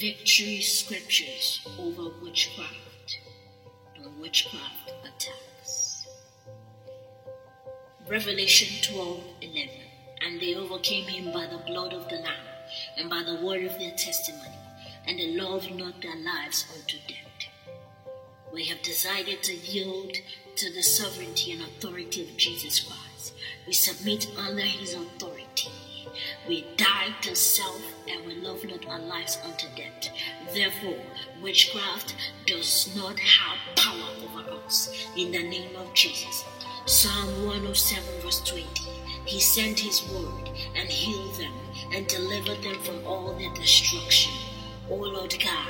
victory scriptures over witchcraft and witchcraft attacks. Revelation 12 11. And they overcame him by the blood of the Lamb and by the word of their testimony, and they loved not their lives unto death. We have decided to yield to the sovereignty and authority of Jesus Christ. We submit under his authority. We die to self and we love not our lives unto death. Therefore, witchcraft does not have power over us in the name of Jesus. Psalm 107, verse 20. He sent his word and healed them and delivered them from all their destruction. O Lord God,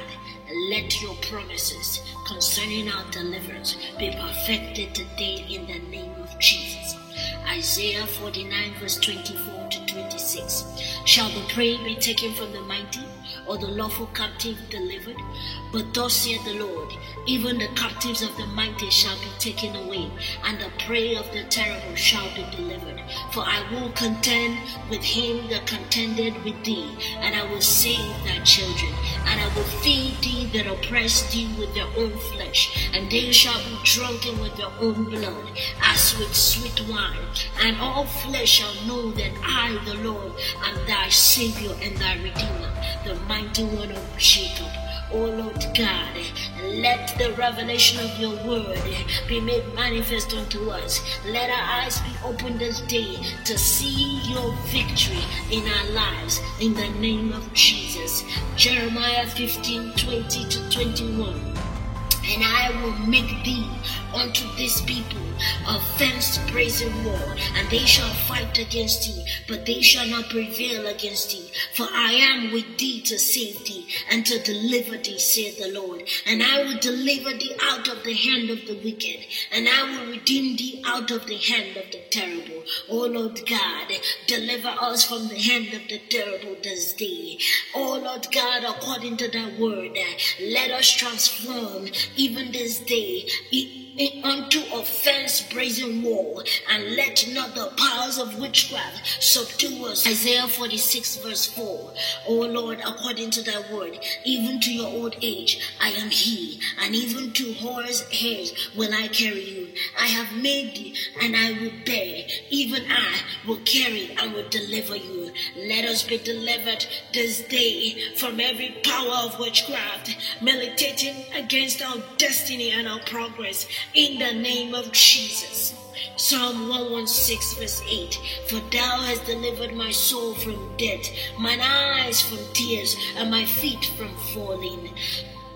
let your promises concerning our deliverance be perfected today in the name of Jesus. Isaiah 49, verse 24 to 26. Shall the prey be taken from the mighty, or the lawful captive delivered? But thus saith the Lord, even the captives of the mighty shall be taken away, and the prey of the terrible shall be delivered. For I will contend with him that contended with thee, and I will save thy children, and I will feed thee that oppress thee with their own flesh, and they shall be drunken with their own blood, as with sweet wine. And all flesh shall know that I, the Lord, am thy Savior and thy Redeemer, the mighty one of Jacob. O Lord God, let the revelation of your word be made manifest unto us. Let our eyes be opened this day to see your victory in our lives in the name of Jesus. Jeremiah 15 20 to 21 and I will make thee unto this people a fenced brazen wall, and they shall fight against thee, but they shall not prevail against thee. For I am with thee to save thee and to deliver thee, saith the Lord. And I will deliver thee out of the hand of the wicked, and I will redeem thee out of the hand of the terrible. O Lord God, deliver us from the hand of the terrible this day. O Lord God, according to thy word, let us transform even this day unto a fence brazen wall, and let not the powers of witchcraft subdue us. Isaiah 46, verse 4. O Lord, according to thy word, even to your old age I am he, and even to horse hairs will I carry you. I have made thee, and I will bear. Even I will carry and will deliver you. Let us be delivered this day from every power of witchcraft, militating against our destiny and our progress in the name of Jesus. Psalm 116, verse 8 For thou hast delivered my soul from death, mine eyes from tears, and my feet from falling.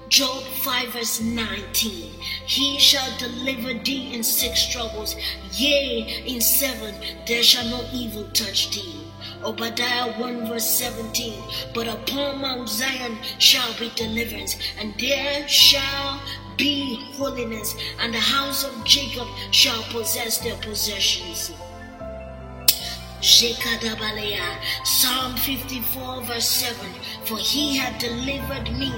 Job 5, verse 19 He shall deliver thee in six troubles, yea, in seven there shall no evil touch thee. Obadiah 1 verse 17 But upon Mount Zion shall be deliverance, and there shall be holiness, and the house of Jacob shall possess their possessions. Psalm 54 verse 7 For he had delivered me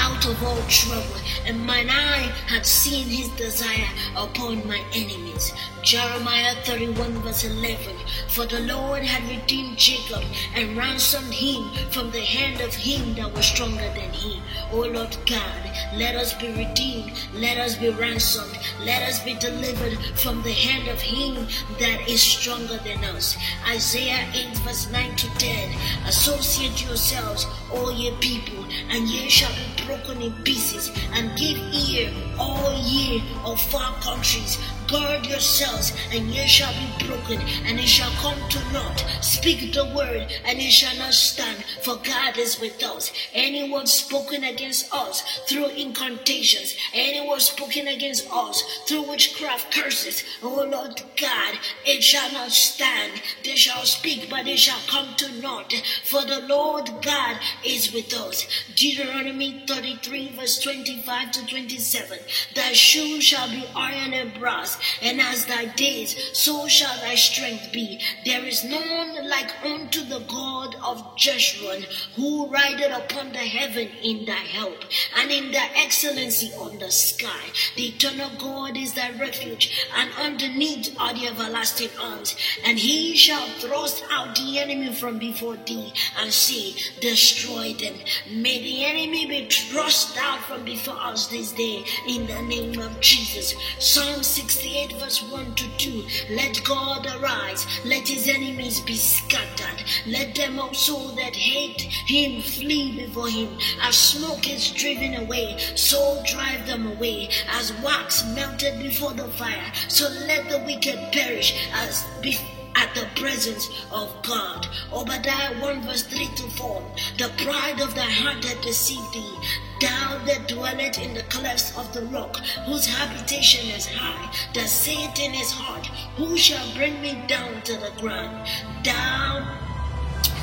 out of all trouble, and mine eye had seen his desire upon my enemies. Jeremiah 31 verse 11 For the Lord had redeemed Jacob and ransomed him from the hand of him that was stronger than he. O Lord God, let us be redeemed, let us be ransomed, let us be delivered from the hand of him that is stronger than us. Isaiah 8 verse 9 to 10 Associate yourselves, all ye people, and ye shall be broken in pieces, and give ear, all ye of far countries. Guard yourselves, and ye shall be broken, and it shall come to naught. Speak the word, and it shall not stand, for God is with us. Any word spoken against us through incantations, any word spoken against us through witchcraft curses, O Lord God, it shall not stand. They shall speak, but it shall come to naught. For the Lord God is with us. Deuteronomy 33, verse 25 to 27. Thy shoe shall be iron and brass and as thy days, so shall thy strength be. There is none like unto the God of Jeshurun, who rideth upon the heaven in thy help, and in thy excellency on the sky. The eternal God is thy refuge, and underneath are the everlasting arms. And he shall thrust out the enemy from before thee, and say, Destroy them. May the enemy be thrust out from before us this day, in the name of Jesus. Psalm 68, verse 1 to 2. Let God arise, let his enemies be scattered. Let them also that hate him flee before him. As smoke is driven away, so drive them away. As wax melted before the fire, so let the wicked perish as before at the presence of God. Obadiah 1 verse 3 to 4. The pride of thy heart that deceived thee, thou that dwellest in the clefts of the rock, whose habitation is high, that saith in his heart, Who shall bring me down to the ground? Thou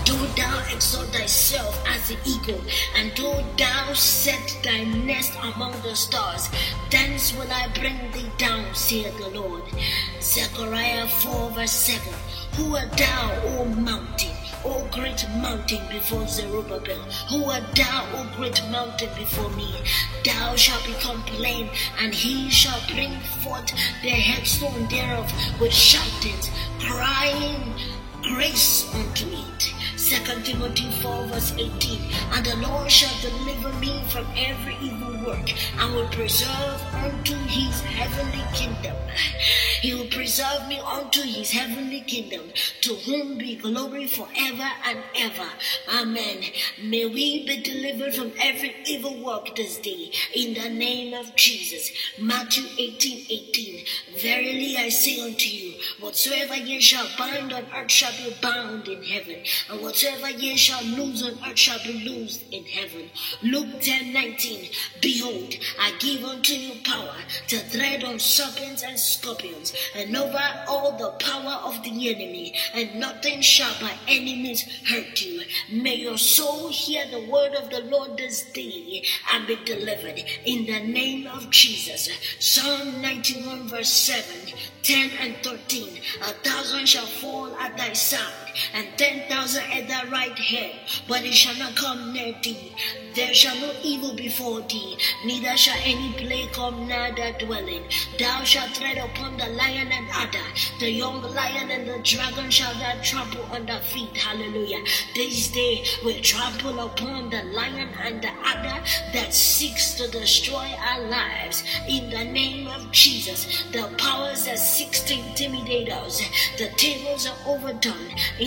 do thou exalt thyself as the eagle, and do thou set thy nest among the stars. Thence will I bring thee down, saith the Lord. Zechariah 4 verse 7. Who art thou, O mountain? O great mountain before Zerubbabel, who art thou, O great mountain before me? Thou shalt become plain, and he shall bring forth the headstone thereof with shoutings, crying grace unto it. Second Timothy 4 verse 18. And the Lord shall deliver me from every evil work and will preserve unto his heavenly kingdom. He will preserve me unto his heavenly kingdom, to whom be glory forever and ever. Amen. May we be delivered from every evil work this day, in the name of Jesus. Matthew 18 18. Verily I say unto you, whatsoever ye shall bind on earth shall be bound in heaven, and whatever ye shall lose on earth shall be loosed in heaven. Luke 10 19. Behold, I give unto you power to tread on serpents and scorpions, and over all the power of the enemy, and nothing shall by any means hurt you. May your soul hear the word of the Lord this day and be delivered in the name of Jesus. Psalm 91 verse 7, 10 and 13. A thousand shall fall at thy side, and ten thousand at thy right hand, but it shall not come near thee. There shall no evil before thee, neither shall any plague come nigh thy dwelling. Thou shalt tread upon the lion and adder, the young lion and the dragon shall thou trample under feet. Hallelujah. This day we trample upon the lion and the adder that seeks to destroy our lives. In the name of Jesus, the powers that seek to intimidate us, the tables are overturned. In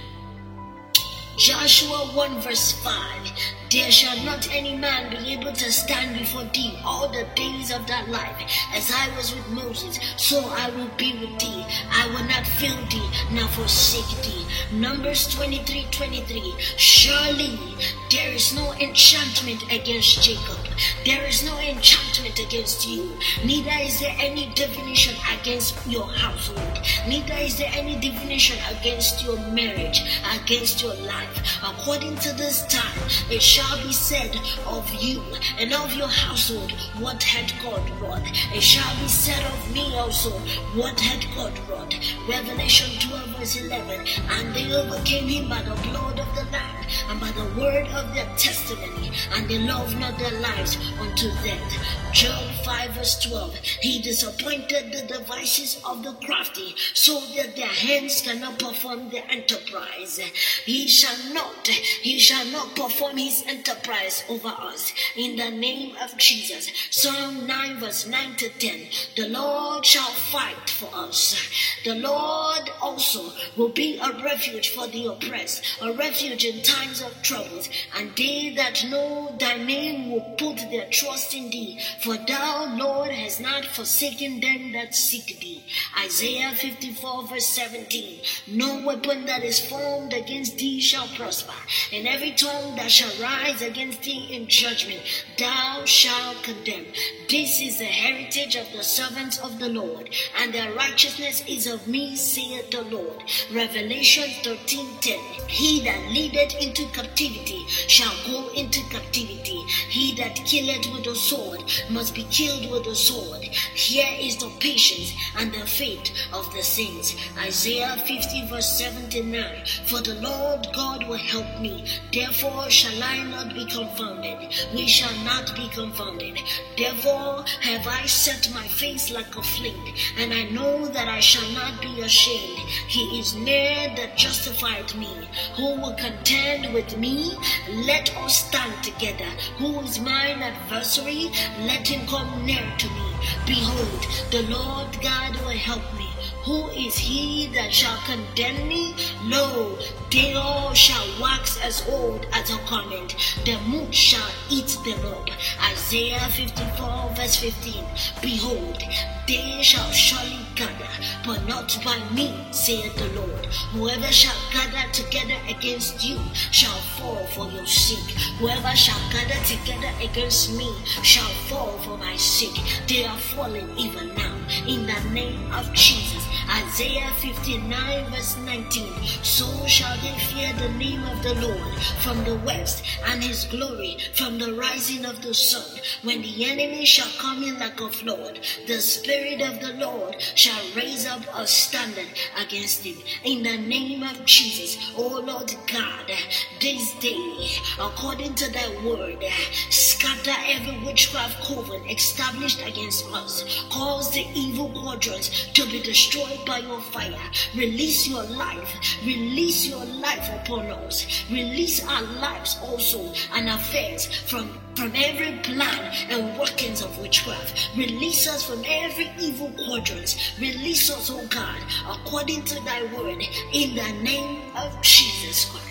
Joshua 1 verse 5 There shall not any man be able to stand before thee all the days of thy life. As I was with Moses, so I will be with thee. I will not fail thee, nor forsake thee. Numbers 23 23 Surely there is no enchantment against Jacob. There is no enchantment against you. Neither is there any divination against your household. Neither is there any divination against your marriage, against your life. According to this time, it shall be said of you and of your household, What had God wrought? It shall be said of me also, What had God wrought? Revelation 12, verse 11. And they overcame him by the blood of the Lamb and by the word of their testimony, and they loved not their lives unto death. Job 5 verse 12. He disappointed the devices of the crafty, so that their hands cannot perform their enterprise. He shall not, he shall not perform his enterprise over us. In the name of Jesus. Psalm 9 verse 9 to 10. The Lord shall fight for us. The Lord also will be a refuge for the oppressed, a refuge in times of troubles, and they that know thy name will put their trust in thee. For thou, Lord, hast not forsaken them that seek thee. Isaiah 54 verse 17. No weapon that is formed against thee shall prosper, and every tongue that shall rise against thee in judgment thou shalt condemn. This is the heritage of the servants of the Lord, and their righteousness is of me, saith the Lord. Revelation 13 10. He that leadeth into captivity shall go into captivity. He that killeth with the sword must be killed with the sword. Here is the patience and the faith of the saints. Isaiah 50 verse 79. For the Lord God will help me. Therefore shall I not be confounded. We shall not be confounded. Therefore have I set my face like a flint, and I know that I shall not be ashamed. He is near that justified me. Who will contend with me? Let us stand together. Who is mine adversary? Let him come near to me. Behold, the Lord God will help me. Who is he that shall condemn me? Lo, they all shall wax as old as a garment. The moon shall eat them up. Isaiah 54 verse 15. Behold, they shall surely gather, but not by me, saith the Lord. Whoever shall gather together against you shall fall for your sake. Whoever shall gather together against me shall fall sake. They are falling even now. In the name of Jesus. Isaiah 59 verse 19. So shall they fear the name of the Lord from the west and his glory from the rising of the sun. When the enemy shall come in like a flood, the Spirit of the Lord shall raise up a standard against him. In the name of Jesus, O Lord God, this day, according to thy word, scatter every witchcraft coven established against us. Cause the evil quadrants to be destroyed by your fire. Release your life. Release your life upon us. Release our lives also and affairs from from every plan and workings of witchcraft. Release us from every evil quadrant. Release us, oh God, according to thy word, in the name of Jesus Christ.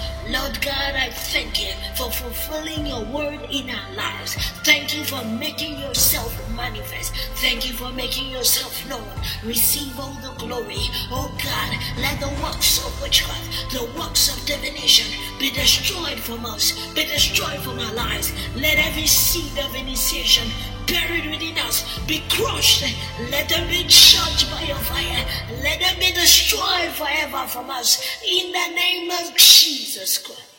Lord God, I thank you for fulfilling your word in our lives. Thank you for making yourself manifest. Thank you for making yourself known. Receive all the glory. Oh God, let the works of witchcraft, the works of divination be destroyed from us, be destroyed from our lives. Let every seed of initiation buried within us be crushed. Let them be judged by your fire. Let them be destroyed forever from us. In the name of Jesus Christ.